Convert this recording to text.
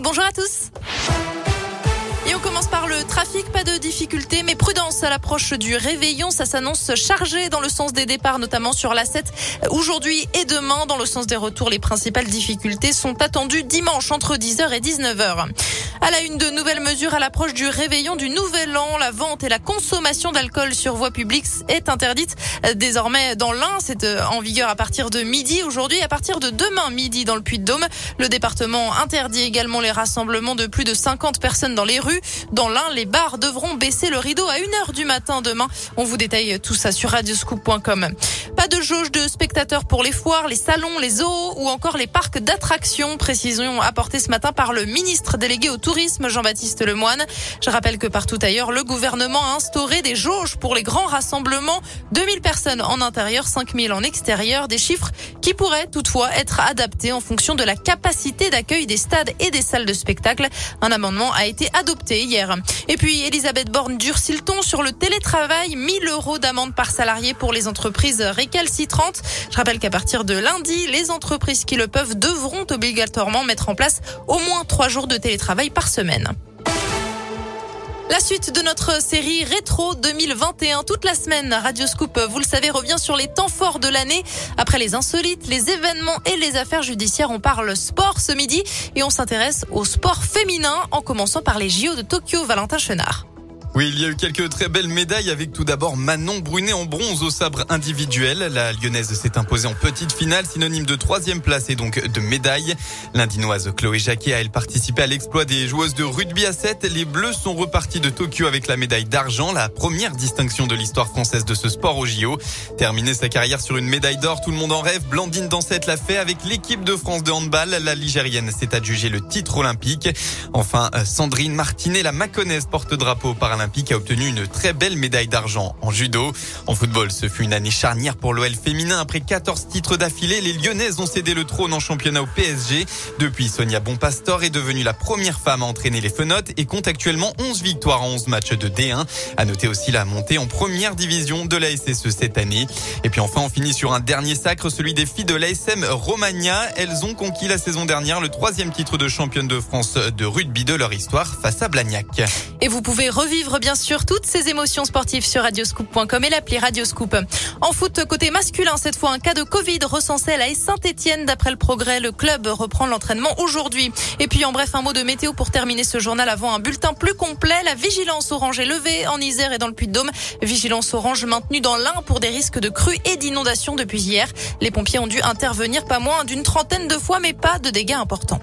Bonjour à tous. Le trafic, pas de difficulté, mais prudence à l'approche du réveillon. Ça s'annonce chargé dans le sens des départs, notamment sur la 7 aujourd'hui et demain. Dans le sens des retours, les principales difficultés sont attendues dimanche entre 10h et 19h. À la une de nouvelles mesures à l'approche du réveillon du nouvel an, la vente et la consommation d'alcool sur voie publique est interdite désormais dans l'Ain. C'est euh, en vigueur à partir de midi aujourd'hui, à partir de demain midi dans le Puy-de-Dôme. Le département interdit également les rassemblements de plus de 50 personnes dans les rues. Dans les bars devront baisser le rideau à 1h du matin demain. On vous détaille tout ça sur radioscoop.com. De jauge de spectateurs pour les foires, les salons, les zoos ou encore les parcs d'attractions. Précision apportée ce matin par le ministre délégué au tourisme, Jean-Baptiste Lemoine. Je rappelle que partout ailleurs, le gouvernement a instauré des jauges pour les grands rassemblements. 2000 personnes en intérieur, 5000 en extérieur. Des chiffres qui pourraient toutefois être adaptés en fonction de la capacité d'accueil des stades et des salles de spectacle. Un amendement a été adopté hier. Et puis, Elisabeth Borne durcit le ton sur le télétravail. 1000 euros d'amende par salarié pour les entreprises Je rappelle qu'à partir de lundi, les entreprises qui le peuvent devront obligatoirement mettre en place au moins trois jours de télétravail par semaine. La suite de notre série Rétro 2021, toute la semaine, Radio Scoop, vous le savez, revient sur les temps forts de l'année. Après les insolites, les événements et les affaires judiciaires, on parle sport ce midi et on s'intéresse au sport féminin en commençant par les JO de Tokyo, Valentin Chenard. Oui, il y a eu quelques très belles médailles avec tout d'abord Manon Brunet en bronze au sabre individuel. La lyonnaise s'est imposée en petite finale, synonyme de troisième place et donc de médaille. L'indinoise Chloé Jacquet a elle participé à l'exploit des joueuses de rugby à 7. Les Bleus sont repartis de Tokyo avec la médaille d'argent, la première distinction de l'histoire française de ce sport au JO. Terminer sa carrière sur une médaille d'or, tout le monde en rêve. Blandine Dansette l'a fait avec l'équipe de France de handball. La Ligérienne s'est adjugée le titre olympique. Enfin, Sandrine Martinet, la Maconnaise porte-drapeau paralympique a obtenu une très belle médaille d'argent en judo. En football, ce fut une année charnière pour l'OL féminin. Après 14 titres d'affilée, les Lyonnaises ont cédé le trône en championnat au PSG. Depuis, Sonia Bonpastor est devenue la première femme à entraîner les Fenotes et compte actuellement 11 victoires en 11 matchs de D1. À noter aussi la montée en première division de la SSE cette année. Et puis enfin, on finit sur un dernier sacre, celui des filles de l'ASM Romagna. Elles ont conquis la saison dernière le troisième titre de championne de France de rugby de leur histoire face à Blagnac. Et vous pouvez revivre bien sûr toutes ces émotions sportives sur radioscoop.com et l'appli Radioscoop. En foot côté masculin, cette fois un cas de Covid recensé à la Saint-Etienne. D'après le progrès, le club reprend l'entraînement aujourd'hui. Et puis en bref, un mot de météo pour terminer ce journal avant un bulletin plus complet. La vigilance orange est levée en Isère et dans le Puy-de-Dôme. Vigilance orange maintenue dans l'Ain pour des risques de crues et d'inondations depuis hier. Les pompiers ont dû intervenir pas moins d'une trentaine de fois, mais pas de dégâts importants.